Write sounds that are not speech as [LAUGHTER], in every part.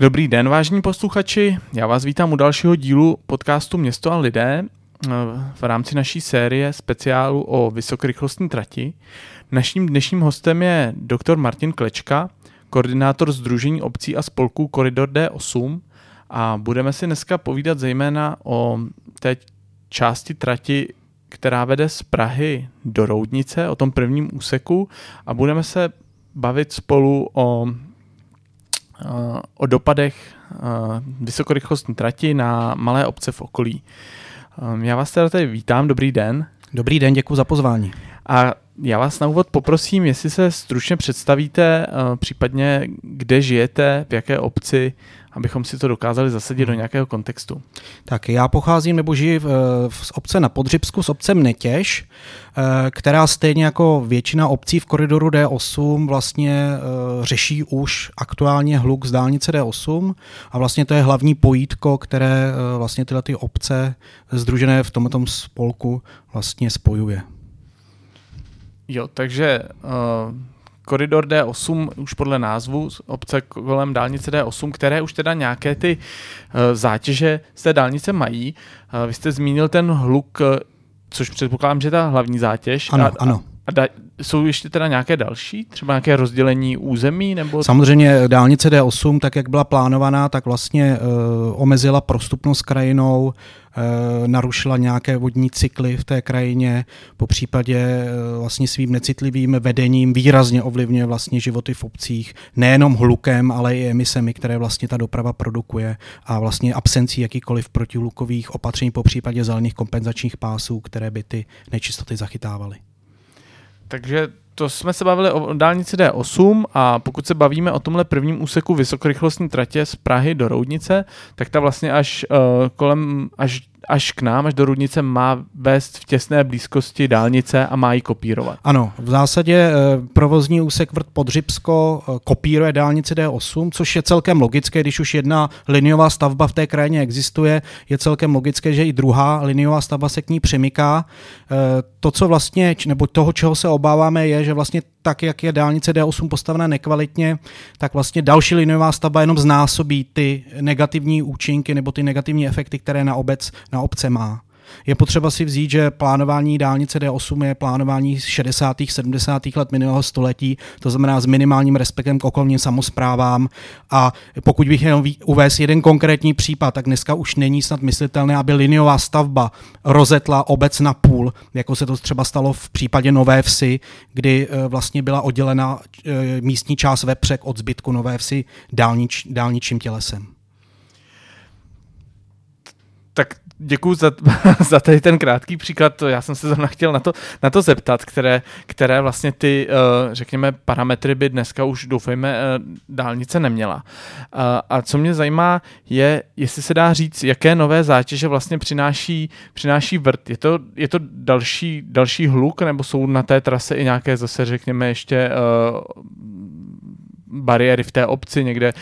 Dobrý den, vážní posluchači. Já vás vítám u dalšího dílu podcastu Město a lidé eh, v rámci naší série speciálu o vysokorychlostní trati. Naším dnešním hostem je doktor Martin Klečka, koordinátor Združení obcí a spolků Koridor D8 a budeme si dneska povídat zejména o té části trati, která vede z Prahy do Roudnice, o tom prvním úseku a budeme se bavit spolu o o dopadech eh, vysokorychlostní trati na malé obce v okolí. Eh, já vás teda tady vítám, dobrý den. Dobrý den, děkuji za pozvání. A já vás na úvod poprosím, jestli se stručně představíte, případně kde žijete, v jaké obci abychom si to dokázali zasadit do hmm. nějakého kontextu. Tak já pocházím nebo žiji v, v obce na Podřibsku s obcem Netěž, eh, která stejně jako většina obcí v koridoru D8 vlastně eh, řeší už aktuálně hluk z dálnice D8 a vlastně to je hlavní pojítko, které eh, vlastně tyhle ty obce združené v tomto spolku vlastně spojuje. Jo, takže uh koridor D8 už podle názvu obce kolem dálnice D8, které už teda nějaké ty uh, zátěže z té dálnice mají. Uh, vy jste zmínil ten hluk, uh, což předpokládám, že je ta hlavní zátěž. Ano, a, ano. A da, jsou ještě teda nějaké další, třeba nějaké rozdělení území? Nebo... Samozřejmě dálnice D8, tak jak byla plánovaná, tak vlastně uh, omezila prostupnost krajinou, uh, narušila nějaké vodní cykly v té krajině, po případě uh, vlastně svým necitlivým vedením výrazně ovlivňuje vlastně životy v obcích, nejenom hlukem, ale i emisemi, které vlastně ta doprava produkuje a vlastně absencí jakýkoliv protihlukových opatření, po případě zelených kompenzačních pásů, které by ty nečistoty zachytávaly. Takže to jsme se bavili o dálnici D8 a pokud se bavíme o tomhle prvním úseku vysokorychlostní tratě z Prahy do Roudnice, tak ta vlastně až uh, kolem, až až k nám, až do Rudnice, má vést v těsné blízkosti dálnice a má ji kopírovat. Ano, v zásadě eh, provozní úsek Vrt Podřibsko eh, kopíruje dálnici D8, což je celkem logické, když už jedna liniová stavba v té krajině existuje, je celkem logické, že i druhá liniová stavba se k ní přemyká. Eh, to, co vlastně, nebo toho, čeho se obáváme, je, že vlastně tak, jak je dálnice D8 postavená nekvalitně, tak vlastně další liniová stavba jenom znásobí ty negativní účinky nebo ty negativní efekty, které na obec, na obce má. Je potřeba si vzít, že plánování dálnice D8 je plánování 60. 70. let minulého století, to znamená s minimálním respektem k okolním samozprávám. A pokud bych jenom uvést jeden konkrétní případ, tak dneska už není snad myslitelné, aby liniová stavba rozetla obec na půl, jako se to třeba stalo v případě Nové Vsi, kdy e, vlastně byla oddělena e, místní část Vepřek od zbytku Nové Vsi dálnič, dálničím tělesem. Tak děkuji za, [LAUGHS] za tady ten krátký příklad. Já jsem se zrovna chtěl na to, na to zeptat, které, které vlastně ty, eh, řekněme, parametry by dneska už, doufejme, eh, dálnice neměla. A co mě zajímá, je, jestli se dá říct, jaké nové zátěže vlastně přináší, přináší vrt. Je to, je to další, další hluk, nebo jsou na té trase i nějaké zase, řekněme, ještě eh, bariéry v té obci, někde,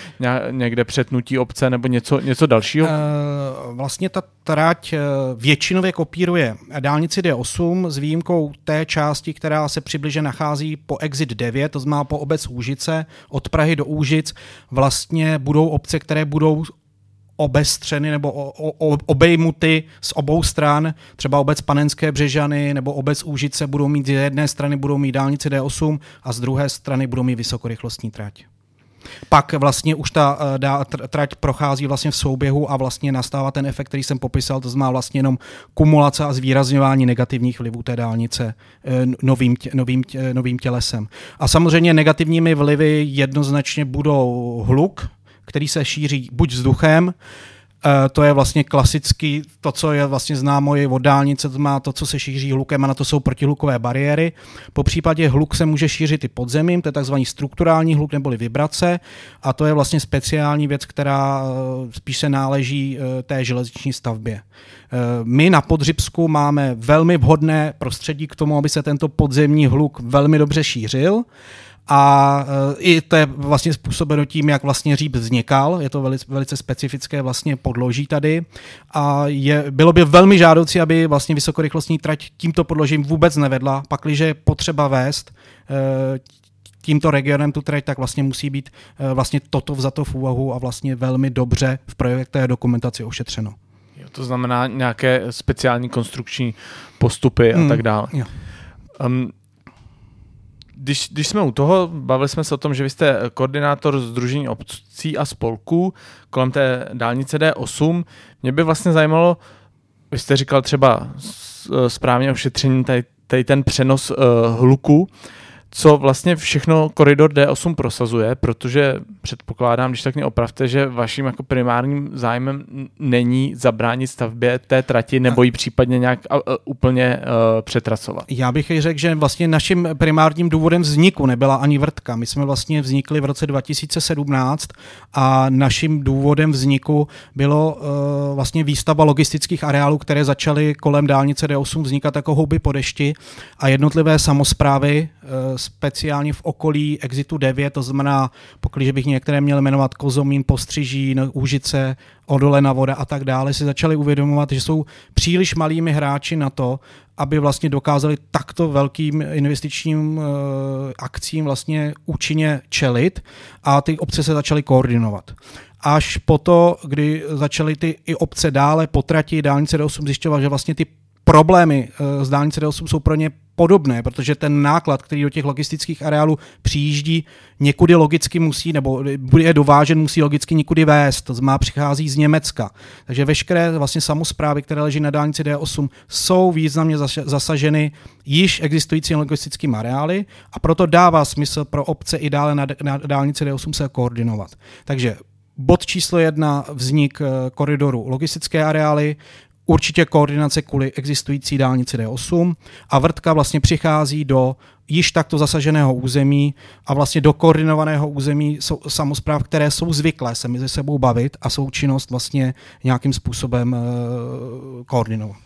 někde přetnutí obce nebo něco, něco dalšího? Uh, vlastně ta trať eh, většinově kopíruje dálnici D8 s výjimkou té části, která se přibližně nachází po exit 9, to znamená po obec Úžice, od Prahy do Úžic vlastně budou obce, které budou obestřeny nebo obejmuty z obou stran, třeba obec Panenské Břežany nebo obec Úžice budou mít z jedné strany budou mít dálnici D8 a z druhé strany budou mít vysokorychlostní trať. Pak vlastně už ta uh, trať prochází vlastně v souběhu a vlastně nastává ten efekt, který jsem popisal, to znamená vlastně jenom kumulace a zvýrazňování negativních vlivů té dálnice uh, novým, tě, novým, tě, novým tělesem. A samozřejmě negativními vlivy jednoznačně budou hluk, který se šíří buď vzduchem, Uh, to je vlastně klasický, to, co je vlastně známo je od dálnice, to má to, co se šíří hlukem a na to jsou protihlukové bariéry. Po případě hluk se může šířit i podzemím, to je takzvaný strukturální hluk neboli vibrace a to je vlastně speciální věc, která uh, spíš se náleží uh, té železniční stavbě. My na Podřibsku máme velmi vhodné prostředí k tomu, aby se tento podzemní hluk velmi dobře šířil. A e, i to je vlastně způsobeno tím, jak vlastně říp vznikal. Je to velice, velice specifické vlastně podloží tady. A je, bylo by velmi žádoucí, aby vlastně vysokorychlostní trať tímto podložím vůbec nevedla, pakliže je potřeba vést e, tímto regionem tu trať, tak vlastně musí být uh, vlastně toto vzato v úvahu a vlastně velmi dobře v projektové dokumentaci ošetřeno. Jo, to znamená nějaké speciální konstrukční postupy a mm, tak dále. Jo. Um, když, když jsme u toho, bavili jsme se o tom, že vy jste koordinátor Združení obcí a spolků kolem té dálnice D8. Mě by vlastně zajímalo, vy jste říkal třeba správně ošetření tady, tady ten přenos uh, hluku co vlastně všechno koridor D8 prosazuje, protože předpokládám, když tak mě opravte, že vaším jako primárním zájmem není zabránit stavbě té trati nebo ji případně nějak úplně uh, přetracovat. Já bych řekl, že vlastně naším primárním důvodem vzniku nebyla ani vrtka. My jsme vlastně vznikli v roce 2017 a naším důvodem vzniku bylo uh, vlastně výstava logistických areálů, které začaly kolem dálnice D8 vznikat jako houby po dešti a jednotlivé samozprávy uh, speciálně v okolí Exitu 9, to znamená, pokud bych některé měl jmenovat Kozomín, Postřižín, Úžice, Odolena voda a tak dále, si začali uvědomovat, že jsou příliš malými hráči na to, aby vlastně dokázali takto velkým investičním uh, akcím vlastně účinně čelit a ty obce se začaly koordinovat. Až po to, kdy začaly ty i obce dále potratit dálnice D8 zjišťovat, že vlastně ty problémy z eh, dálnice D8 jsou pro ně podobné, protože ten náklad, který do těch logistických areálů přijíždí, někudy logicky musí, nebo bude dovážen, musí logicky někudy vést, to znamená přichází z Německa. Takže veškeré vlastně samozprávy, které leží na dálnici D8, jsou významně zasaženy již existujícími logistickými areály a proto dává smysl pro obce i dále na, na dálnici D8 se koordinovat. Takže Bod číslo jedna, vznik eh, koridoru logistické areály, určitě koordinace kvůli existující dálnici D8 a vrtka vlastně přichází do již takto zasaženého území a vlastně do koordinovaného území samozpráv, které jsou zvyklé se mezi sebou bavit a součinnost vlastně nějakým způsobem uh, koordinovat.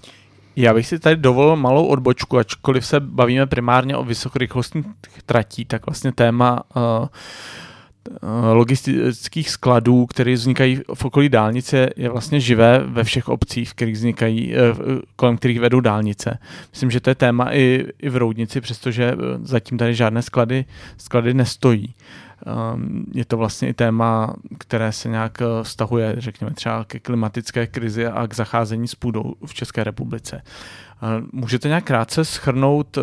Já bych si tady dovolil malou odbočku, ačkoliv se bavíme primárně o vysokorychlostních tratí, tak vlastně téma uh, Eh, logistických skladů, které vznikají v okolí dálnice, je vlastně živé ve všech obcích, kterých vznikají, eh, kolem kterých vedou dálnice. Myslím, že to je téma i, i v Roudnici, přestože eh, zatím tady žádné sklady, sklady nestojí. Ehm, je to vlastně i téma, které se nějak vztahuje, řekněme, třeba ke klimatické krizi a k zacházení s půdou v České republice. Můžete nějak krátce schrnout,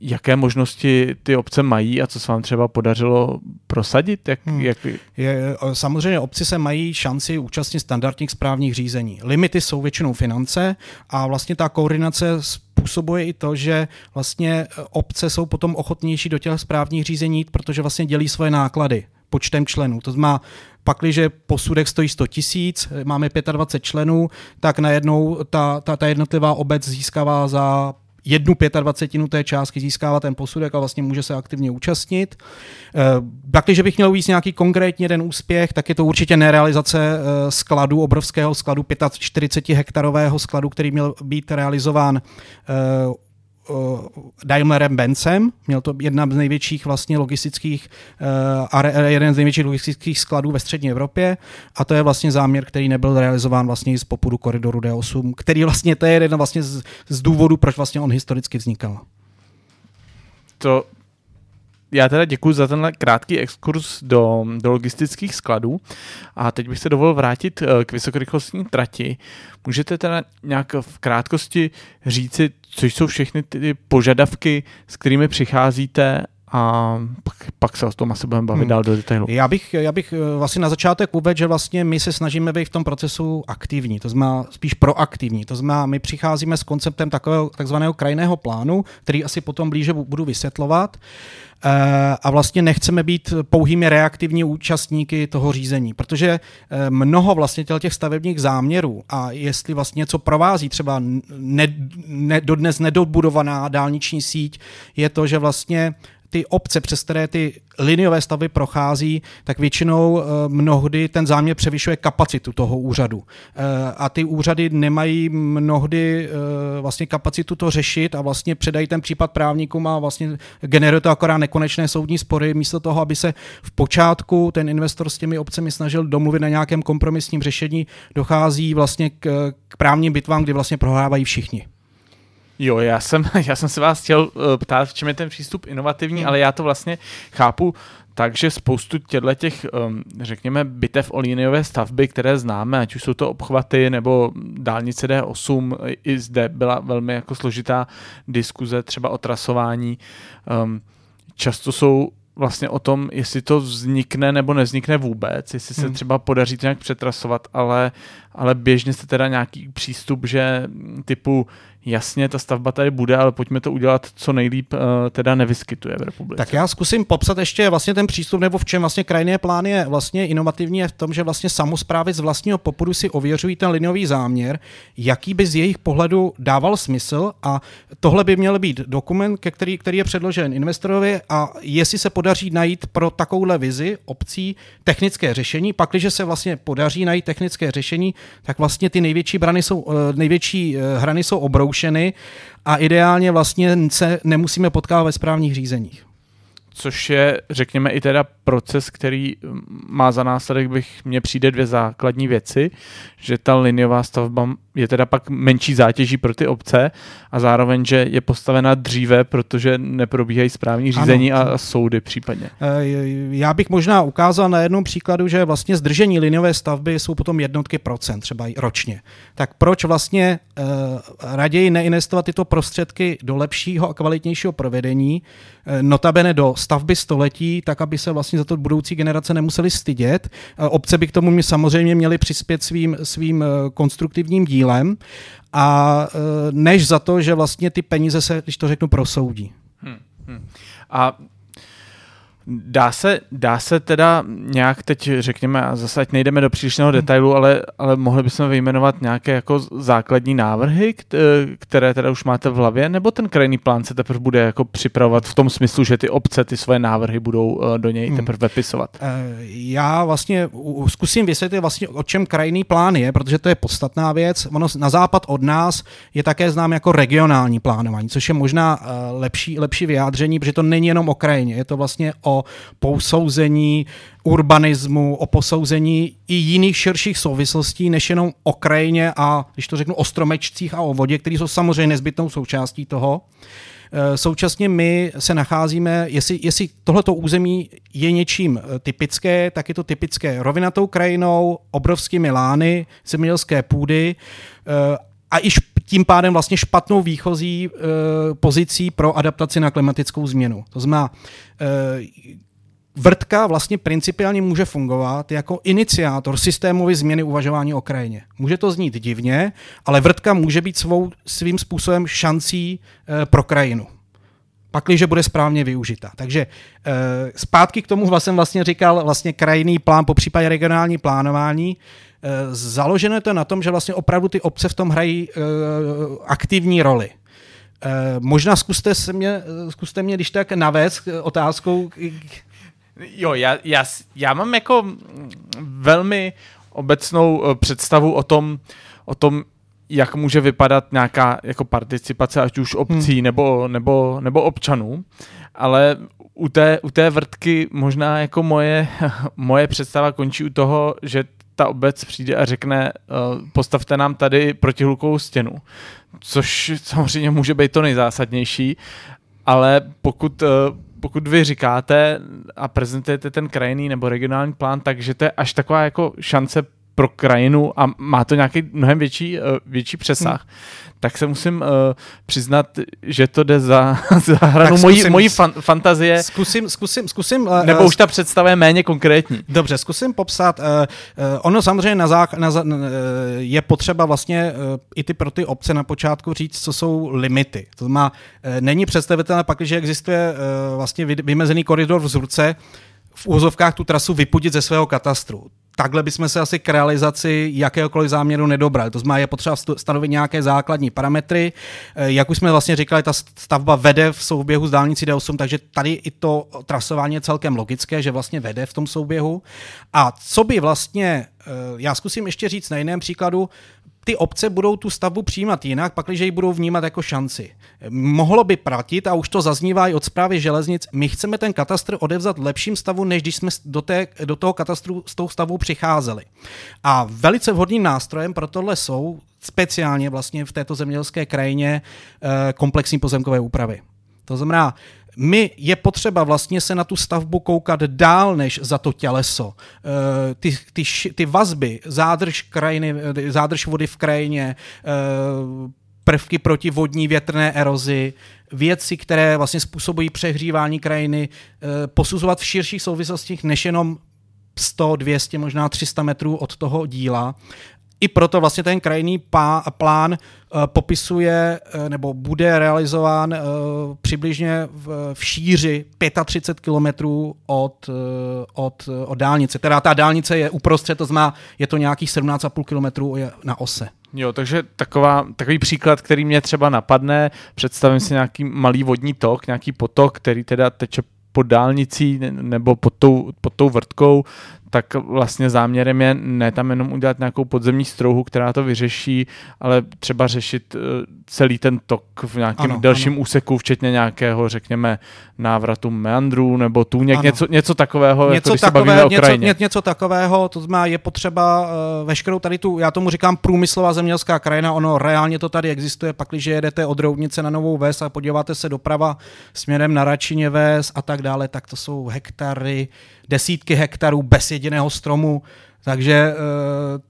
jaké možnosti ty obce mají a co se vám třeba podařilo prosadit? Jak, hmm. jak... Je, samozřejmě obci se mají šanci účastnit standardních správních řízení. Limity jsou většinou finance a vlastně ta koordinace způsobuje i to, že vlastně e, obce jsou potom ochotnější do těch správních řízení, protože vlastně dělí svoje náklady počtem členů. To znamená, pakliže posudek stojí 100 tisíc, máme 25 členů, tak najednou ta, ta, ta jednotlivá obec získává za jednu pětadvacetinu té částky získává ten posudek a vlastně může se aktivně účastnit. Pak, když bych měl víc nějaký konkrétní jeden úspěch, tak je to určitě nerealizace eh, skladu, obrovského skladu, 45 hektarového skladu, který měl být realizován eh, Daimlerem Benzem, měl to jedna z největších vlastně logistických, uh, jeden z největších logistických skladů ve střední Evropě a to je vlastně záměr, který nebyl realizován vlastně z popudu koridoru D8, který vlastně, to je jeden vlastně z, z důvodů, proč vlastně on historicky vznikal. To já teda děkuji za tenhle krátký exkurs do, do logistických skladů a teď bych se dovolil vrátit eh, k vysokorychlostní trati. Můžete teda nějak v krátkosti říci, co jsou všechny ty požadavky, s kterými přicházíte a pak, pak se o tom asi budeme bavit hmm. dál do detailu. Já bych, já bych eh, vlastně na začátek uvedl, že vlastně my se snažíme být v tom procesu aktivní, to znamená spíš proaktivní. To znamená, my přicházíme s konceptem takového takzvaného krajného plánu, který asi potom blíže budu vysvětlovat. Eh, a vlastně nechceme být pouhými reaktivní účastníky toho řízení, protože eh, mnoho vlastně těch stavebních záměrů a jestli vlastně něco provází třeba ne, ne, dodnes nedobudovaná dálniční síť, je to, že vlastně ty obce, přes které ty liniové stavby prochází, tak většinou eh, mnohdy ten záměr převyšuje kapacitu toho úřadu. Eh, a ty úřady nemají mnohdy eh, vlastně kapacitu to řešit a vlastně předají ten případ právníkům a vlastně generuje to akorát nekonečné soudní spory, místo toho, aby se v počátku ten investor s těmi obcemi snažil domluvit na nějakém kompromisním řešení, dochází vlastně k, k právním bitvám, kdy vlastně prohrávají všichni. Jo, já jsem, [LAUGHS] já jsem se vás chtěl uh, ptát, v čem je ten přístup inovativní, hmm. ale já to vlastně chápu takže spoustu těchto těch, um, řekněme, bitev o liniové stavby, které známe, ať už jsou to obchvaty nebo dálnice D8, i zde byla velmi jako složitá diskuze třeba o trasování. Um, často jsou vlastně o tom, jestli to vznikne nebo nevznikne vůbec, jestli se hmm. třeba podaří to nějak přetrasovat, ale, ale běžně se teda nějaký přístup, že typu jasně, ta stavba tady bude, ale pojďme to udělat co nejlíp, uh, teda nevyskytuje v republice. Tak já zkusím popsat ještě vlastně ten přístup, nebo v čem vlastně krajinný plán je vlastně inovativní, je v tom, že vlastně samozprávy z vlastního popudu si ověřují ten linový záměr, jaký by z jejich pohledu dával smysl a tohle by měl být dokument, ke který, který je předložen investorovi a jestli se podaří najít pro takovouhle vizi obcí technické řešení, pak, když se vlastně podaří najít technické řešení, tak vlastně ty největší brany jsou, eh, největší eh, hrany jsou obrou zkoušeny a ideálně vlastně se nemusíme potkávat ve správních řízeních což je, řekněme, i teda proces, který mm, má za následek, bych mně přijde dvě základní věci, že ta liniová stavba je teda pak menší zátěží pro ty obce a zároveň, že je postavena dříve, protože neprobíhají správní řízení ano. a soudy případně. Eh, já bych možná ukázal na jednom příkladu, že vlastně zdržení liniové stavby jsou potom jednotky procent, třeba i ročně. Tak proč vlastně uh, raději neinvestovat tyto prostředky do lepšího a kvalitnějšího provedení, uh, notabene do stavby století, tak aby se vlastně za to budoucí generace nemuseli stydět. Obce by k tomu samozřejmě měly přispět svým, svým konstruktivním dílem a e, než za to, že vlastně ty peníze se, když to řeknu, prosoudí. Hmm, hmm. A Dá se, dá se teda nějak teď, řekněme, a zase ať nejdeme do přílišného detailu, ale, ale mohli bychom vyjmenovat nějaké jako základní návrhy, které teda už máte v hlavě, nebo ten krajný plán se teprve bude jako připravovat v tom smyslu, že ty obce ty svoje návrhy budou eh, do něj hmm. teprve vypisovat? Eh, já vlastně zkusím vysvětlit vlastně, o čem krajný plán je, protože to je podstatná věc. Ono na západ od nás je také znám jako regionální plánování, což je možná eh, lepší, lepší vyjádření, protože to není jenom o krajině, je to vlastně o posouzení urbanismu, o posouzení i jiných širších souvislostí, než jenom o krajině a, když to řeknu, o stromečcích a o vodě, které jsou samozřejmě nezbytnou součástí toho. E, současně my se nacházíme, jestli, jestli tohleto území je něčím e, typické, tak je to typické rovinatou krajinou, obrovskými lány, zemědělské půdy e, a i tím pádem vlastně špatnou výchozí e, pozicí pro adaptaci na klimatickou změnu. To znamená, e, vrtka vlastně principiálně může fungovat jako iniciátor systémové změny uvažování o krajině. Může to znít divně, ale vrtka může být svou, svým způsobem šancí e, pro krajinu pakliže bude správně využita. Takže e, zpátky k tomu vlastně vlastně říkal vlastně krajinný plán, po případě regionální plánování. Založeno je to na tom, že vlastně opravdu ty obce v tom hrají e, aktivní roli. E, možná zkuste, se mě, zkuste mě, když tak navést otázkou. Jo, já, já, já mám jako velmi obecnou představu o tom, o tom, jak může vypadat nějaká jako participace, ať už obcí hmm. nebo, nebo, nebo občanů, ale u té, u té vrtky možná jako moje, [LAUGHS] moje představa končí u toho, že ta obec přijde a řekne, uh, postavte nám tady protihlukovou stěnu, což samozřejmě může být to nejzásadnější, ale pokud, uh, pokud vy říkáte a prezentujete ten krajinný nebo regionální plán, takže to je až taková jako šance pro krajinu a má to nějaký mnohem větší, uh, větší přesah, hmm. tak se musím uh, přiznat, že to jde za, [LAUGHS] za hranu mojí, mojí fan, fantazie. Zkusím, zkusím, zkusím. Uh, nebo už ta představa je méně konkrétní. Dobře, zkusím popsat. Uh, uh, ono samozřejmě na, zá, na, uh, je potřeba vlastně uh, i ty pro ty obce na počátku říct, co jsou limity. To znamená, uh, není představitelné pak, že existuje uh, vlastně vymezený koridor v Zurce, v úzovkách tu trasu vypudit ze svého katastru takhle bychom se asi k realizaci jakéhokoliv záměru nedobrali. To znamená, je potřeba stanovit nějaké základní parametry. Eh, jak už jsme vlastně říkali, ta stavba vede v souběhu s dálnicí D8, takže tady i to trasování je celkem logické, že vlastně vede v tom souběhu. A co by vlastně, eh, já zkusím ještě říct na jiném příkladu, ty obce budou tu stavbu přijímat jinak, pakliže ji budou vnímat jako šanci. Mohlo by pratit, a už to zaznívá i od zprávy železnic, my chceme ten katastr odevzat lepším stavu, než když jsme do, té, do toho katastru s tou stavbou přicházeli. A velice vhodným nástrojem pro tohle jsou speciálně vlastně v této zemědělské krajině eh, komplexní pozemkové úpravy. To znamená, my je potřeba vlastně se na tu stavbu koukat dál než za to těleso. Eh, ty, ty, ty vazby, zádrž, krajiny, eh, zádrž vody v krajině, prvky proti vodní větrné erozi, věci, které vlastně způsobují přehřívání krajiny, posuzovat v širších souvislostích než jenom 100, 200, možná 300 metrů od toho díla i proto vlastně ten krajinný plán uh, popisuje uh, nebo bude realizován uh, přibližně v, v šíři 35 kilometrů od, od, od dálnice. Teda ta dálnice je uprostřed, to znamená, je to nějakých 17,5 kilometrů na ose. Jo, takže taková, takový příklad, který mě třeba napadne, představím si nějaký malý vodní tok, nějaký potok, který teda teče pod dálnicí nebo pod tou, pod tou vrtkou, tak vlastně záměrem je ne tam jenom udělat nějakou podzemní strouhu, která to vyřeší, ale třeba řešit eh, celý ten tok v nějakém ano, delším ano. úseku, včetně nějakého, řekněme, návratu meandrů nebo tůněk, něco, něco takového, jako něco, jako, takové, něco, ně, něco takového, to znamená, je potřeba uh, veškerou tady tu, já tomu říkám průmyslová zemědělská krajina, ono reálně to tady existuje, pak když jedete od Roudnice na Novou Ves a podíváte se doprava směrem na Račině Ves a tak dále, tak to jsou hektary, desítky hektarů bez jediného stromu, takže uh,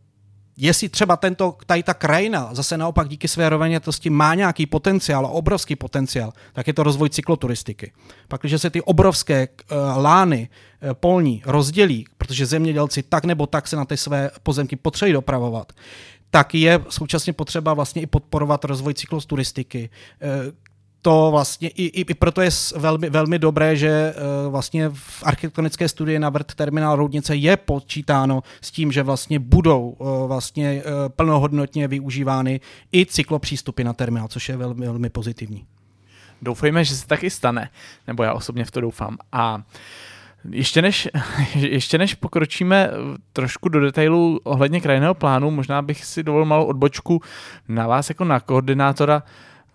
jestli třeba tento, tady ta krajina zase naopak díky své rovnětosti má nějaký potenciál, obrovský potenciál, tak je to rozvoj cykloturistiky. Pak, když se ty obrovské uh, lány uh, polní rozdělí, protože zemědělci tak nebo tak se na ty své pozemky potřebují dopravovat, tak je současně potřeba vlastně i podporovat rozvoj cykloturistiky, to vlastně i, i, i proto je velmi, velmi dobré, že uh, vlastně v architektonické studii na vrt terminál Roudnice je počítáno s tím, že vlastně budou uh, vlastně uh, plnohodnotně využívány i cyklopřístupy na terminál, což je velmi, velmi pozitivní. Doufejme, že se taky stane, nebo já osobně v to doufám. A ještě než, [LAUGHS] ještě než pokročíme trošku do detailů ohledně krajinného plánu, možná bych si dovolil malou odbočku na vás jako na koordinátora.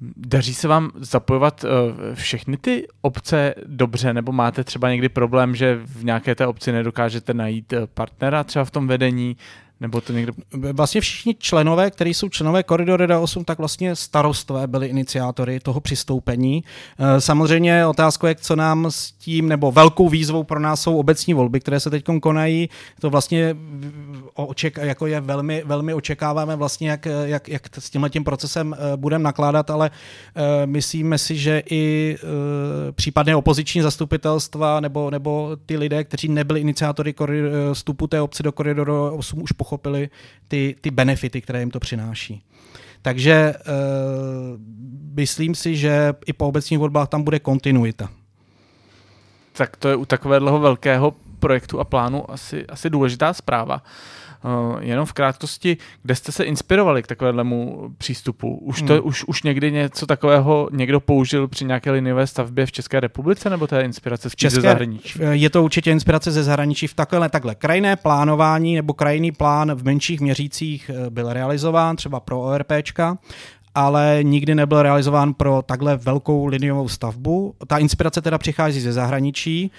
Daří se vám zapojovat uh, všechny ty obce dobře, nebo máte třeba někdy problém, že v nějaké té obci nedokážete najít eh, partnera třeba v tom vedení, nebo to někdo... Vlastně všichni členové, kteří jsou členové koridory D8, tak vlastně starostové byli iniciátory toho přistoupení. Eh, samozřejmě otázka je, co nám s tím, nebo velkou výzvou pro nás jsou obecní volby, které se teď konají. To vlastně oček, jako je velmi, velmi očekáváme vlastně, jak, jak, jak s tímhle tím procesem eh, budeme nakládat, ale uh, myslíme si, že i případné opoziční zastupitelstva nebo, nebo ty lidé, kteří nebyli iniciátory vstupu té obce do koridoru 8, už pochopili ty, ty benefity, které jim to přináší. Takže uh, myslím si, že i po obecních volbách tam bude kontinuita. Tak to je u takového velkého projektu a plánu asi, asi důležitá zpráva. Uh, jenom v krátkosti, kde jste se inspirovali k takovému přístupu? Už, to, hmm. už, už někdy něco takového někdo použil při nějaké liniové stavbě v České republice, nebo to je inspirace z České, ze zahraničí? Eh, je to určitě inspirace ze zahraničí v takhle, takhle. Krajné plánování nebo krajný plán v menších měřících eh, byl realizován třeba pro ORPčka, ale nikdy nebyl realizován pro takhle velkou liniovou stavbu. Ta inspirace teda přichází ze zahraničí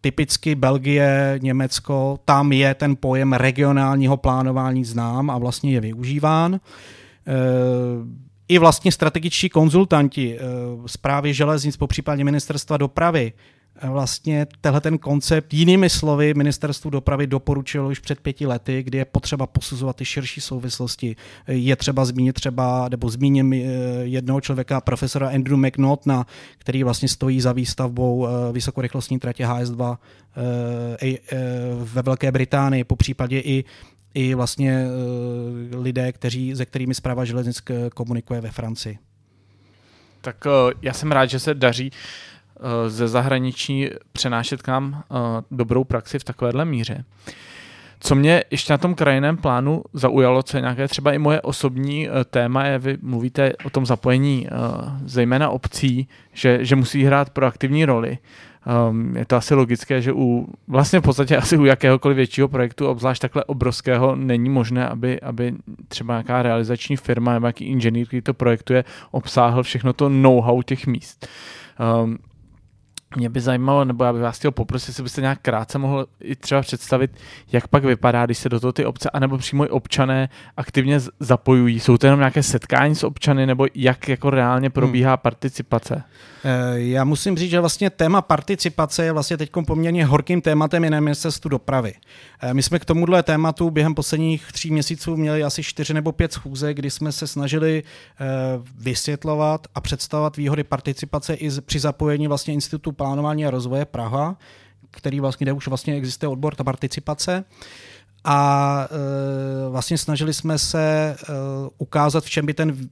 typicky Belgie, Německo, tam je ten pojem regionálního plánování znám a vlastně je využíván. E, I vlastně strategičtí konzultanti zprávy e, železnic, po případě ministerstva dopravy, vlastně tenhle ten koncept, jinými slovy, ministerstvu dopravy doporučilo už před pěti lety, kdy je potřeba posuzovat ty širší souvislosti. Je třeba zmínit třeba, nebo zmíním eh, jednoho člověka, profesora Andrew McNaughton, který vlastně stojí za výstavbou eh, vysokorychlostní tratě HS2 eh, ve Velké Británii, po případě i i vlastně lidé, kteří, se kterými zpráva železnic komunikuje ve Francii. Tak já jsem rád, že se daří ze zahraničí přenášet k nám eh, dobrou praxi v takovéhle míře. Co mě ještě na tom krajinném plánu zaujalo, co je nějaké třeba i moje osobní eh, téma, je, vy mluvíte o tom zapojení zejména obcí, že, že musí hrát proaktivní roli. um, je to asi logické, že u vlastně v podstatě asi u jakéhokoliv většího projektu, obzvlášť takhle obrovského, není možné, aby, aby třeba nějaká realizační firma nebo nějaký inženýr, který to projektuje, obsáhl všechno to know-how těch míst. Um, mě by zajímalo, nebo já bych vás chtěl poprosit, jestli byste nějak krátce mohl i třeba představit, jak pak vypadá, když se do toho ty obce, anebo přímo i občané aktivně zapojují. Jsou to jenom nějaké setkání s občany, nebo jak jako reálně probíhá hmm. participace? Eh, já musím říct, že vlastně téma participace je vlastně teď poměrně horkým tématem i na ministerstvu dopravy. Eh, my jsme k tomuhle tématu během posledních tří měsíců měli asi čtyři nebo pět schůze, kdy jsme se snažili eh, vysvětlovat a představovat výhody participace i při zapojení vlastně Institutu plánování a rozvoje Praha, který vlastně, kde už vlastně existuje odbor ta participace a e, vlastně snažili jsme se e, ukázat, v čem by ten,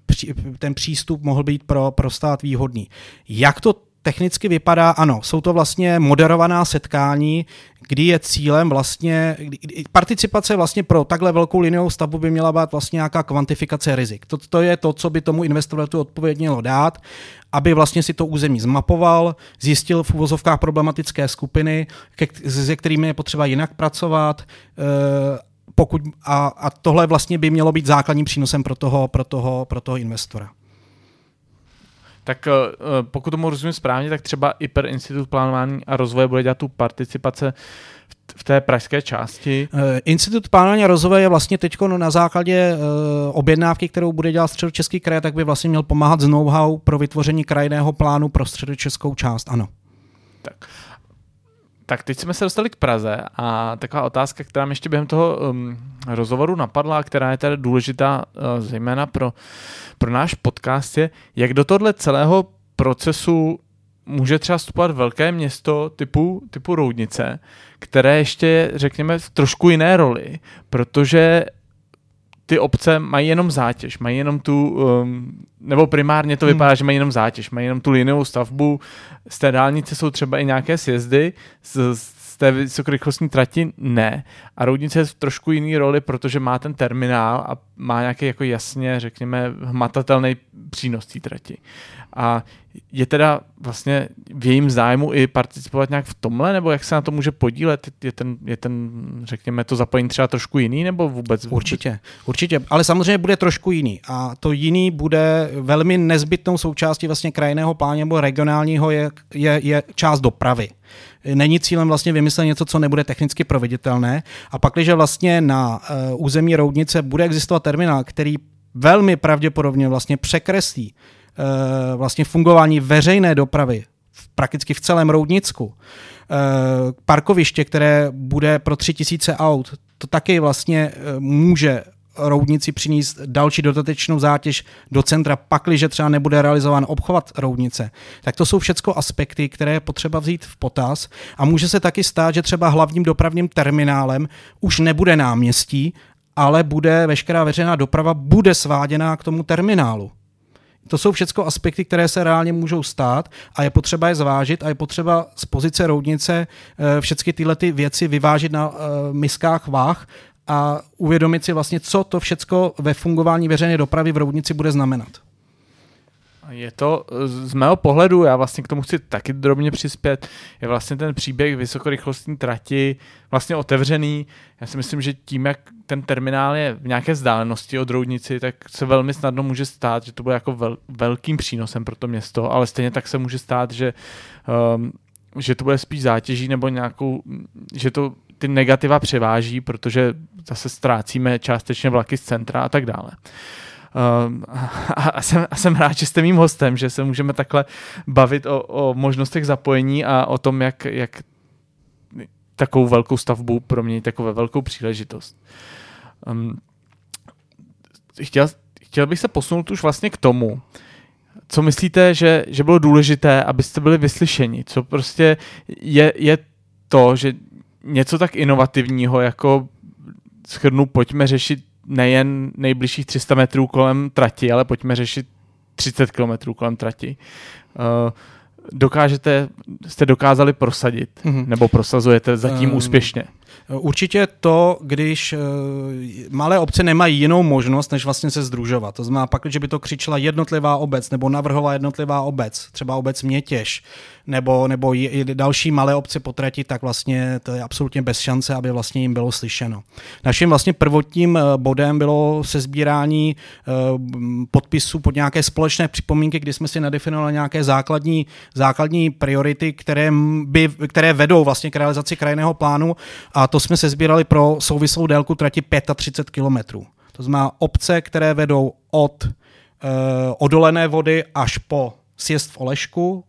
ten přístup mohl být pro, pro stát výhodný. Jak to technicky vypadá, ano, jsou to vlastně moderovaná setkání, kdy je cílem vlastně, participace vlastně pro takhle velkou liniovou stavbu by měla být vlastně nějaká kvantifikace rizik. To, to je to, co by tomu investorovi odpověď mělo dát, aby vlastně si to území zmapoval, zjistil v úvozovkách problematické skupiny, ke, se kterými je potřeba jinak pracovat, e, pokud, a, a tohle vlastně by mělo být základním přínosem pro toho, pro toho, pro toho investora. Tak eh, pokud tomu rozumím správně, tak třeba IPER Institut plánování a rozvoje bude dělat tu participace v té pražské části. Eh, Institut plánování a rozvoje je vlastně teď na základě eh, objednávky, kterou bude dělat středočeský kraj, tak by vlastně měl pomáhat z know-how pro vytvoření krajného plánu pro středočeskou část, ano. Tak. Tak teď jsme se dostali k Praze a taková otázka, která mě ještě během toho um, rozhovoru napadla, která je tady důležitá uh, zejména pro, pro náš podcast, je, jak do tohle celého procesu může třeba vstupovat velké město typu, typu Roudnice, které ještě je, řekněme, v trošku jiné roli, protože ty obce mají jenom zátěž, mají jenom tu, um, nebo primárně to hmm. vypadá, hmm. že mají jenom zátěž, mají jenom tu linovou stavbu, z té dálnice jsou třeba i nějaké sjezdy, z, z té vysokorychlostní trati ne. A Roudnice je v trošku jiný roli, protože má ten terminál a má nějaký jako jasně, řekněme, hmatatelný přínos té trati. A je teda vlastně v jejím zájmu i participovat nějak v tomhle, nebo jak se na to může podílet? Je ten, je ten řekněme, to zapojení třeba trošku jiný, nebo vůbec? Určitě, určitě, ale samozřejmě bude trošku jiný. A to jiný bude velmi nezbytnou součástí vlastně krajného plánu nebo regionálního je, je, je část dopravy. Není cílem vlastně vymyslet něco, co nebude technicky proveditelné. A pak, když vlastně na uh, území Roudnice bude existovat terminál, který velmi pravděpodobně vlastně překreslí Eh, vlastně fungování veřejné dopravy v, prakticky v celém Roudnicku. Eh, parkoviště, které bude pro tři tisíce aut, to taky vlastně eh, může roudnici přinést další dodatečnou zátěž do centra, pakliže třeba nebude realizován obchvat roudnice. Tak to jsou všechno aspekty, které je potřeba vzít v potaz a může se taky stát, že třeba hlavním dopravním terminálem už nebude náměstí, ale bude veškerá veřejná doprava bude sváděná k tomu terminálu. To jsou všechno aspekty, které se reálně můžou stát a je potřeba je zvážit a je potřeba z pozice roudnice eh, všechny tyhle ty věci vyvážit na eh, miskách váh a uvědomit si vlastně, co to všechno ve fungování veřejné dopravy v roudnici bude znamenat. Je to z mého pohledu, já vlastně k tomu chci taky drobně přispět, je vlastně ten příběh vysokorychlostní trati vlastně otevřený. Já si myslím, že tím, jak ten terminál je v nějaké vzdálenosti od Roudnici, tak se velmi snadno může stát, že to bude jako vel, velkým přínosem pro to město, ale stejně tak se může stát, že, um, že to bude spíš zátěží nebo nějakou, že to ty negativa převáží, protože zase ztrácíme částečně vlaky z centra a tak dále. Uh, a, a, jsem, a jsem rád, že jste mým hostem, že se můžeme takhle bavit o, o možnostech zapojení a o tom, jak, jak takovou velkou stavbu proměnit ve velkou příležitost. Um, chtěl, chtěl bych se posunout už vlastně k tomu, co myslíte, že, že bylo důležité, abyste byli vyslyšeni? Co prostě je, je to, že něco tak inovativního, jako schrnu, pojďme řešit nejen nejbližších 300 metrů kolem trati, ale pojďme řešit 30 kilometrů kolem trati. Uh, dokážete, jste dokázali prosadit, mm-hmm. nebo prosazujete zatím um, úspěšně? Určitě to, když eh, malé obce nemají jinou možnost, než vlastně se združovat. To znamená pak, že by to křičela jednotlivá obec nebo navrhovala jednotlivá obec, třeba obec Mětěž, nebo, nebo další malé obce potrati, tak vlastně to je absolutně bez šance, aby vlastně jim bylo slyšeno. Naším vlastně prvotním eh, bodem bylo sezbírání eh, podpisů pod nějaké společné připomínky, kdy jsme si nadefinovali nějaké základní, základní priority, které, by, které vedou vlastně k realizaci krajného plánu a to jsme se sbírali pro souvislou délku trati 35 kilometrů. To znamená obce, které vedou od uh, odolené vody až po sjezd v Olešku,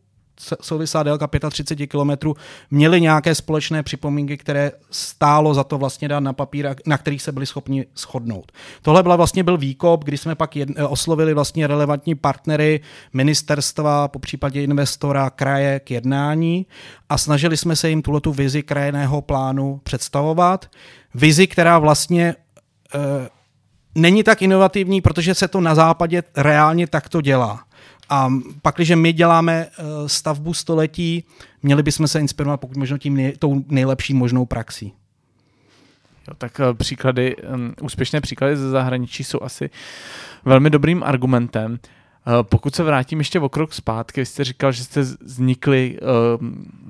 souvislá délka 35 km, měli nějaké společné připomínky, které stálo za to vlastně dát na papír, na kterých se byli schopni shodnout. Tohle byla vlastně byl výkop, kdy jsme pak jedn, oslovili vlastně relevantní partnery ministerstva, po případě investora, kraje k jednání a snažili jsme se jim tuto vizi krajeného plánu představovat. Vizi, která vlastně e, není tak inovativní, protože se to na západě reálně takto dělá. A pak, když my děláme eh, stavbu století, měli bychom se inspirovat pokud možno tím nej, tou nejlepší možnou praxí. Jo, tak eh, příklady, um, úspěšné příklady ze zahraničí jsou asi velmi dobrým argumentem. Uh, pokud se vrátím ještě o krok zpátky, jste říkal, že jste vznikli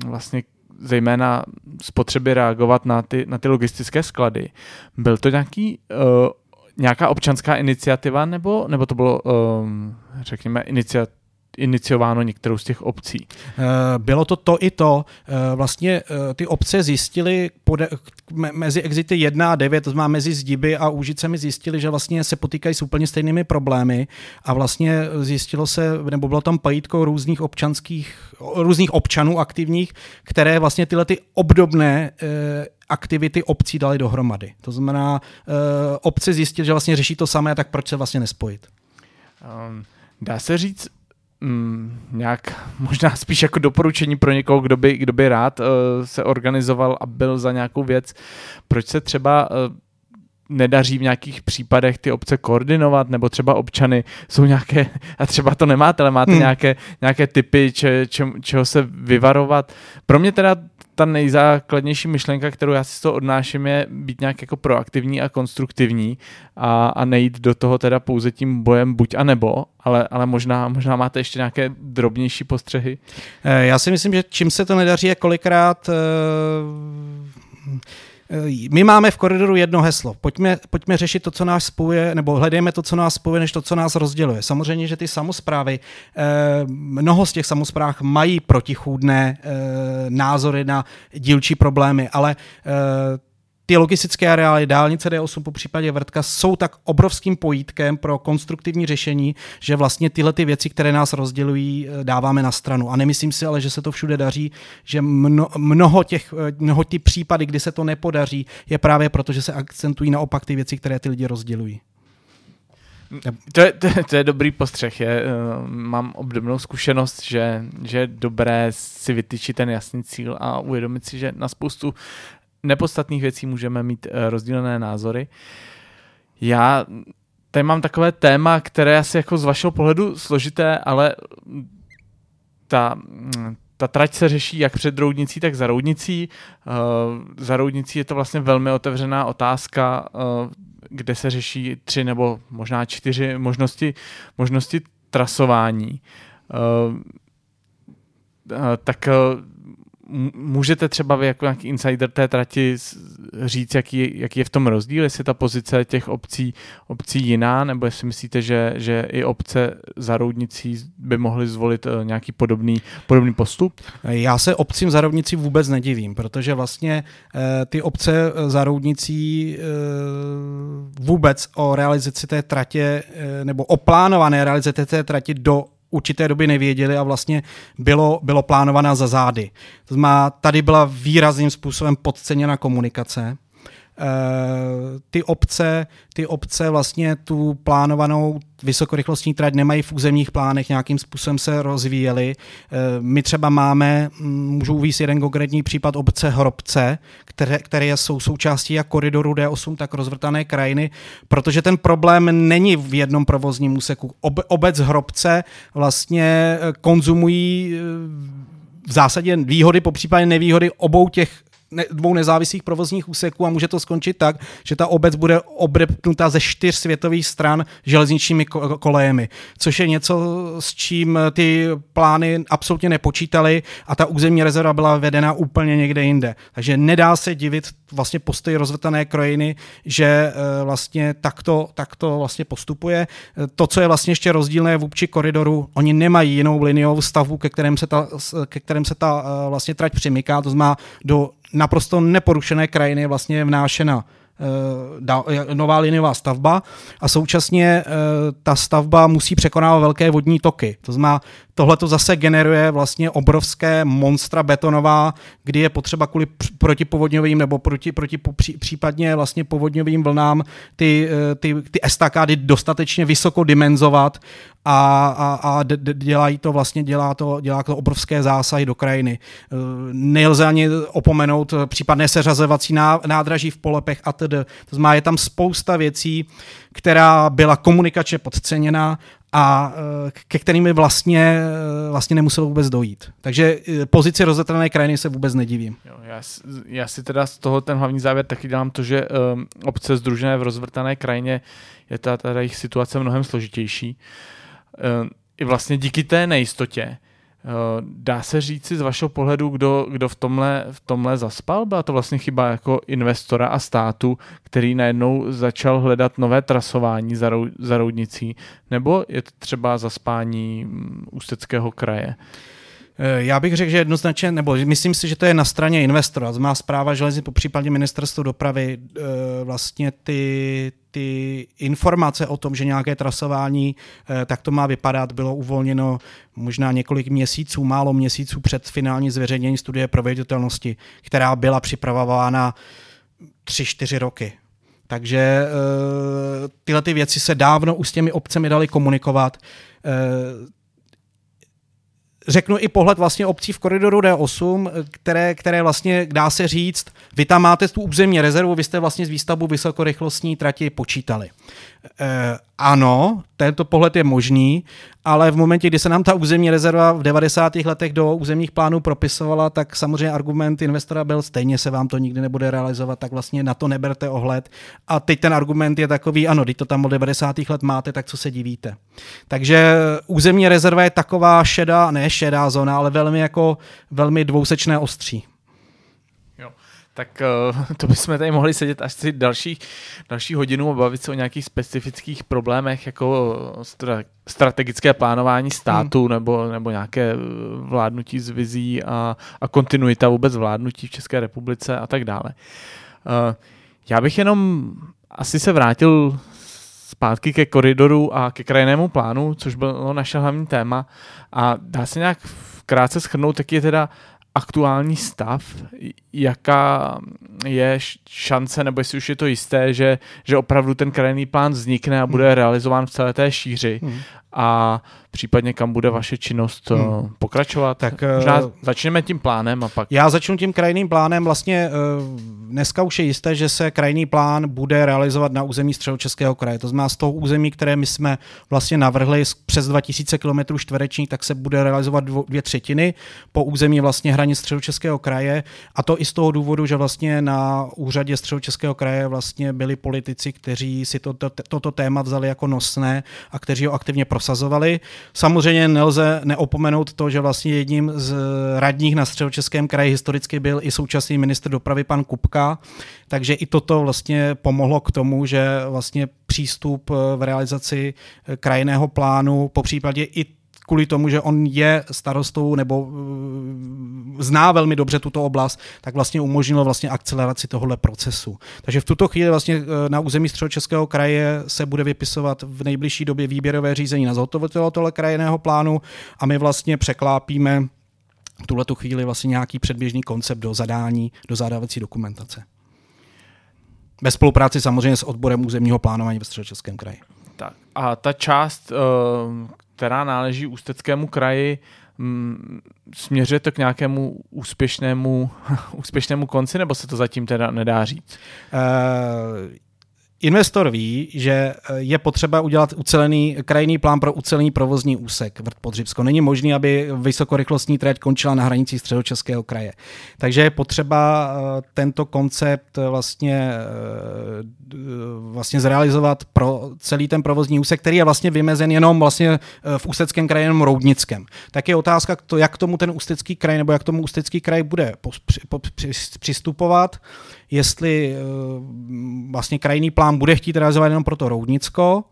vlastně zejména z potřeby reagovat na ty, na ty logistické sklady. Byl to nějaký nějaká občanská iniciativa, nebo, nebo to bylo, um, řekněme, iniciativa iniciováno některou z těch obcí? Eh, bylo to to i to. Eh, vlastně eh, ty obce zjistily mezi exity 1 a 9, to znamená mezi Zdiby a Úžicemi zjistili, že vlastně se potýkají s úplně stejnými problémy a vlastně zjistilo se, nebo bylo tam pojítko různých občanských, různých občanů aktivních, které vlastně tyhle ty obdobné aktivity obcí dali dohromady. To znamená, obce zjistili, že vlastně řeší to samé, tak proč se vlastně nespojit? Um, dá se říct, mm, nějak možná spíš jako doporučení pro někoho, kdo by, kdo by rád uh, se organizoval a byl za nějakou věc. Proč se třeba uh, nedaří v nějakých případech ty obce koordinovat, nebo třeba občany jsou nějaké, a třeba to nemáte, ale máte hmm. nějaké, nějaké typy, če, če, čeho se vyvarovat. Pro mě teda ta nejzákladnější myšlenka, kterou já si z toho odnáším, je být nějak jako proaktivní a konstruktivní a, a nejít do toho teda pouze tím bojem buď a nebo, ale, ale možná, možná máte ještě nějaké drobnější postřehy. Eh, já si myslím, že čím se to nedaří je kolikrát uh my máme v koridoru jedno heslo. Pojďme, pojďme řešit to, co nás spojuje, nebo hledejme to, co nás spojuje, než to, co nás rozděluje. Samozřejmě, že ty samozprávy, eh, mnoho z těch samozpráv mají protichůdné eh, názory na dílčí problémy, ale ty logistické areály dálnice D8 po případě Vrtka jsou tak obrovským pojítkem pro konstruktivní řešení, že vlastně tyhle ty věci, které nás rozdělují, eh, dáváme na stranu. A nemyslím si ale, že se to všude daří, že mno, mnoho těch, eh, mnoho ty případy, kdy se to nepodaří, je právě proto, že se akcentují naopak ty věci, které ty lidi rozdělují. To je, to, to je dobrý postřeh. Je, uh, mám obdobnou zkušenost, že, že je dobré si vytyčit ten jasný cíl a uvědomit si, že na spoustu nepodstatných věcí můžeme mít eh, rozdílené názory. Já tady mám takové téma, které asi jako z vašeho pohledu složité, ale ta, ta trať se řeší jak před roudnicí, tak za roudnicí. Eh, za roudnicí je to vlastně velmi otevřená otázka, eh, kde se řeší tři nebo možná čtyři možnosti, možnosti trasování. Tak můžete třeba vy jako nějaký insider té trati říct, jaký, jaký je v tom rozdíl, jestli ta pozice těch obcí, obcí jiná, nebo jestli myslíte, že, že i obce za roudnicí by mohly zvolit eh, nějaký podobný, podobný postup? Já se obcím za roudnicí vůbec nedivím, protože vlastně eh, ty obce za roudnicí eh, vůbec o realizaci té tratě nebo o plánované realizaci té trati do určité doby nevěděli a vlastně bylo, bylo plánovaná za zády. To znamená, tady byla výrazným způsobem podceněna komunikace ty obce, ty obce vlastně tu plánovanou vysokorychlostní trať nemají v územních plánech, nějakým způsobem se rozvíjely. Eh, my třeba máme, mm, můžu uvíct jeden konkrétní případ obce Hrobce, které, které jsou součástí jak koridoru D8, tak rozvrtané krajiny, protože ten problém není v jednom provozním úseku. Obec Hrobce vlastně eh, konzumují v zásadě výhody, po případě nevýhody obou těch ne, dvou nezávislých provozních úseků a může to skončit tak, že ta obec bude obrepnuta ze čtyř světových stran železničními kolejemi, což je něco, s čím ty plány absolutně nepočítali a ta územní rezerva byla vedena úplně někde jinde. Takže nedá se divit vlastně postoji rozvrtané krajiny, že eh, vlastně takto, takto vlastně postupuje. To, co je vlastně ještě rozdílné vůči koridoru, oni nemají jinou liniovou stavbu, ke kterém se ta, ke kterém se ta eh, vlastně trať přimyká, to znamená do naprosto neporušené krajiny je vlastně vnášena nová liniová stavba a současně ta stavba musí překonávat velké vodní toky. To znamená, Tohle to zase generuje vlastně obrovské monstra betonová, kdy je potřeba kvůli protipovodňovým nebo proti, proti případně vlastně povodňovým vlnám ty, eh, ty, ty estakády dostatečně vysoko dimenzovat a, a, a dělají to vlastně, dělá to, dělá to obrovské zásahy do krajiny. Eh, nelze ani opomenout případné seřazovací nádraží v polepech a td. To znamená, je tam spousta věcí, která byla komunikačně podceněna a eh, ke kterými vlastně, eh, vlastně nemuselo vůbec dojít. Takže eh, pozici rozetrané krajiny se vůbec nedivím. Jo, já, já si teda z toho ten hlavní závěr taky dělám to, že um, obce združené v rozvrtané krajině je ta, ta jejich situace mnohem složitější. Um, I vlastně díky té nejistotě dá se říci z vašeho pohledu, kdo, kdo v, tomhle, v tomhle zaspal? Byla to vlastně chyba jako investora a státu, který najednou začal hledat nové trasování za, rou, za roudnicí? Nebo je to třeba zaspání mm, Ústeckého kraje? Eh, já bych řekl, že jednoznačně, nebo myslím si, že to je na straně investora. Má zpráva železnic po případě ministerstvo dopravy eh, vlastně ty, ty informace o tom, že nějaké trasování eh, tak to má vypadat, bylo uvolněno možná několik měsíců, málo měsíců před finální zveřejnění studie proveditelnosti, která byla připravována tři, čtyři roky. Takže tyhle ty věci se dávno už s těmi obcemi dali komunikovat řeknu i pohled vlastně obcí v koridoru D8, které, které vlastně dá se říct, vy tam máte tu územní rezervu, vy jste vlastně z výstavbu vysokorychlostní trati počítali. E, ano, tento pohled je možný, ale v momentě, kdy se nám ta územní rezerva v 90. letech do územních plánů propisovala, tak samozřejmě argument investora byl stejně se vám to nikdy nebude realizovat, tak vlastně na to neberte ohled. A teď ten argument je takový, ano, když to tam od 90. let máte, tak co se divíte. Takže územní rezerva je taková šedá, ne šedá zóna, ale velmi jako velmi dvousečné ostří tak uh, [LAUGHS] to bychom tady mohli sedět až si další, další hodinu a bavit se o nějakých specifických problémech, jako stra, strategické plánování státu hmm. nebo, nebo nějaké eh, vládnutí z vizí a, a kontinuita vůbec vládnutí v České republice a tak dále. Já bych jenom asi se vrátil zpátky ke koridoru a ke krajinnému plánu, což bylo naše hlavní téma a dá se nějak krátce schrnout, jaký je teda aktuální stav, jaká je šance, nebo jestli už je to jisté, že, že opravdu ten krajinný plán vznikne a bude hmm. realizován v celé té šíři. Hmm a případně kam bude vaše činnost hmm. Eh, pokračovat. Tak Možná uh, začneme tím plánem a pak... Já začnu tím krajným plánem. Vlastně uh, dneska už je jisté, že se krajný plán bude realizovat na území středočeského kraje. To znamená z toho území, které my jsme vlastně navrhli přes 2000 km čtverečních, tak se bude realizovat dvě, třetiny po území vlastně hranic středočeského kraje a to i z toho důvodu, že vlastně na úřadě středočeského kraje vlastně byli politici, kteří si to, to, toto téma vzali jako nosné a kteří ho aktivně prosazovali. Samozřejmě nelze neopomenout to, že vlastně jedním z radních na středočeském kraji historicky byl i současný ministr dopravy pan Kupka, takže i toto vlastně pomohlo k tomu, že vlastně přístup v realizaci krajinného plánu, po případě i kvůli tomu, že on je starostou nebo eh, zná velmi dobře tuto oblast, tak vlastně umožnilo vlastně akceleraci tohohle procesu. Takže v tuto chvíli vlastně eh, na území středočeského kraje se bude vypisovat v nejbližší době výběrové řízení na zhotovitele tohle krajinného plánu a my vlastně překlápíme tuhle chvíli vlastně nějaký předběžný koncept do zadání, do zadávací dokumentace. Ve spolupráci samozřejmě s odborem územního plánování ve středočeském kraji. Tak a ta část, eh, která náleží Ústeckému kraji, mm, směřujete k nějakému úspěšnému, [LAUGHS] úspěšnému konci, nebo se to zatím teda nedá říct? Uh, Investor ví, že eh, je potřeba udělat ucelený krajný plán pro ucelený provozní úsek vrt Podřibsko. Není možné, aby vysokorychlostní trať končila na hranicích středočeského kraje. Takže je potřeba eh, tento koncept vlastně, eh, vlastně zrealizovat pro celý ten provozní úsek, který je vlastně vymezen jenom vlastně v Ústeckém kraji, jenom Roudnickém. Tak je otázka, jak tomu ten Ústecký kraj nebo jak tomu Ústecký kraj bude přistupovat jestli vlastně krajný plán bude chtít realizovat jenom pro to Roudnicko,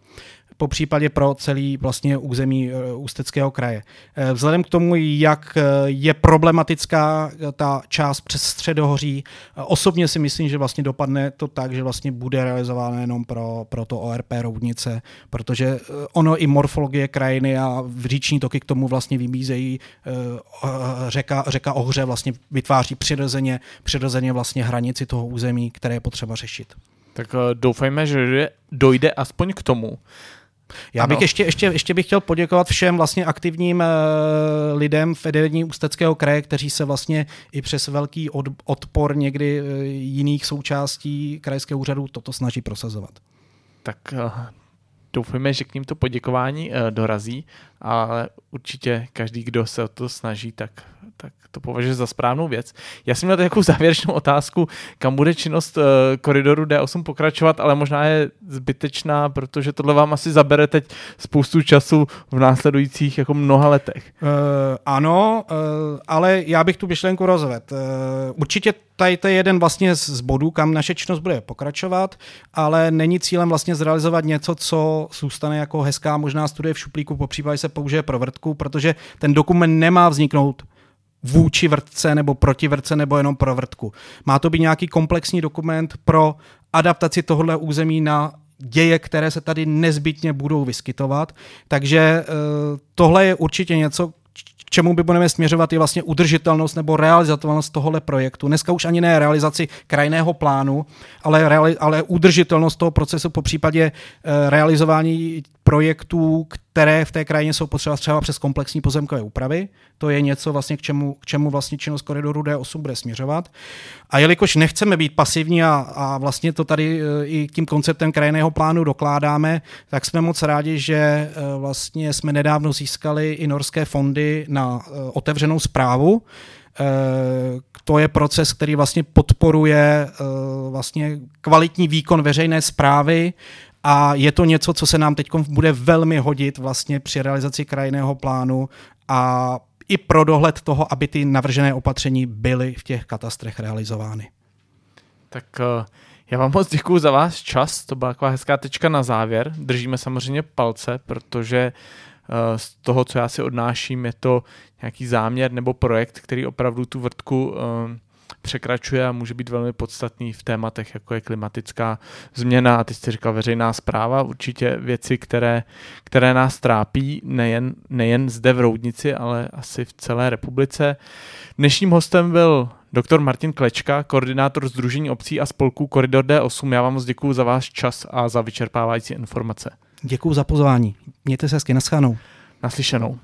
po případě pro celý vlastně území eh, Ústeckého kraje. Eh, vzhledem k tomu, jak je problematická ta část přes Středohoří, osobně si myslím, že vlastně dopadne to tak, že vlastně bude realizováno jenom pro, pro to ORP Roudnice, protože ono i morfologie krajiny a říční toky k tomu vlastně vybízejí řeka, řeka Ohře vlastně vytváří přirozeně, přirozeně vlastně hranici toho území, které je potřeba řešit. Tak doufejme, že dojde aspoň k tomu. Já bych ještě, ještě, ještě bych chtěl poděkovat všem vlastně aktivním uh, lidem v vedení Ústeckého kraje, kteří se vlastně i přes velký od, odpor někdy uh, jiných součástí krajského úřadu toto snaží prosazovat. Tak uh, doufujeme, že k ním to poděkování dorazí, ale určitě každý, kdo se o to snaží, tak tak to považuji za správnou věc. Já jsem měl takovou [LAUGHS] závěrečnou otázku, kam bude činnost uh, koridoru D8 pokračovat, ale možná je zbytečná, protože tohle vám asi zabere teď spoustu času v následujících jako mnoha letech. Uh, ano, uh, ale já bych tu myšlenku rozvedl. Uh, určitě tady to je jeden vlastně z bodů, kam naše činnost bude pokračovat, ale není cílem vlastně zrealizovat něco, co zůstane jako hezká možná studie v šuplíku, po případě se použije pro vrtku, protože ten dokument nemá vzniknout vůči vrtce nebo proti vrtce nebo jenom pro vrtku. Má to být nějaký komplexní dokument pro adaptaci tohohle území na děje, které se tady nezbytně budou vyskytovat. Takže eh, tohle je určitě něco, k čemu by budeme směřovat, je vlastně udržitelnost nebo realizatelnost tohohle projektu. Dneska už ani ne realizaci krajného plánu, ale, reali, ale udržitelnost toho procesu po případě uh, realizování projektů, které v té krajině jsou potřeba třeba přes komplexní pozemkové úpravy. To je něco, vlastně, k, čemu, k čemu vlastně činnost koridoru D8 bude směřovat. A jelikož nechceme být pasivní a, a vlastně to tady e, i tím konceptem krajinného plánu dokládáme, tak jsme moc rádi, že e, vlastně jsme nedávno získali i norské fondy na e, otevřenou zprávu, to je proces, který vlastně podporuje vlastně kvalitní výkon veřejné zprávy a je to něco, co se nám teď bude velmi hodit vlastně při realizaci krajinného plánu a i pro dohled toho, aby ty navržené opatření byly v těch katastrech realizovány. Tak uh, já vám moc děkuji za váš čas, to byla taková hezká tečka na závěr. Držíme samozřejmě palce, protože uh, z toho, co já si odnáším, je to nějaký záměr nebo projekt, který opravdu tu vrtku uh, překračuje a může být velmi podstatný v tématech, jako je klimatická změna a ty jsi říkal veřejná zpráva, určitě věci, které, které nás trápí nejen, nejen zde v Roudnici, ale asi v celé republice. Dnešním hostem byl doktor Martin Klečka, koordinátor Združení obcí a spolků Koridor D8. Já vám moc děkuji za váš čas a za vyčerpávající informace. Děkuji za pozvání. Mějte se hezky, naschánou. Naslyšenou.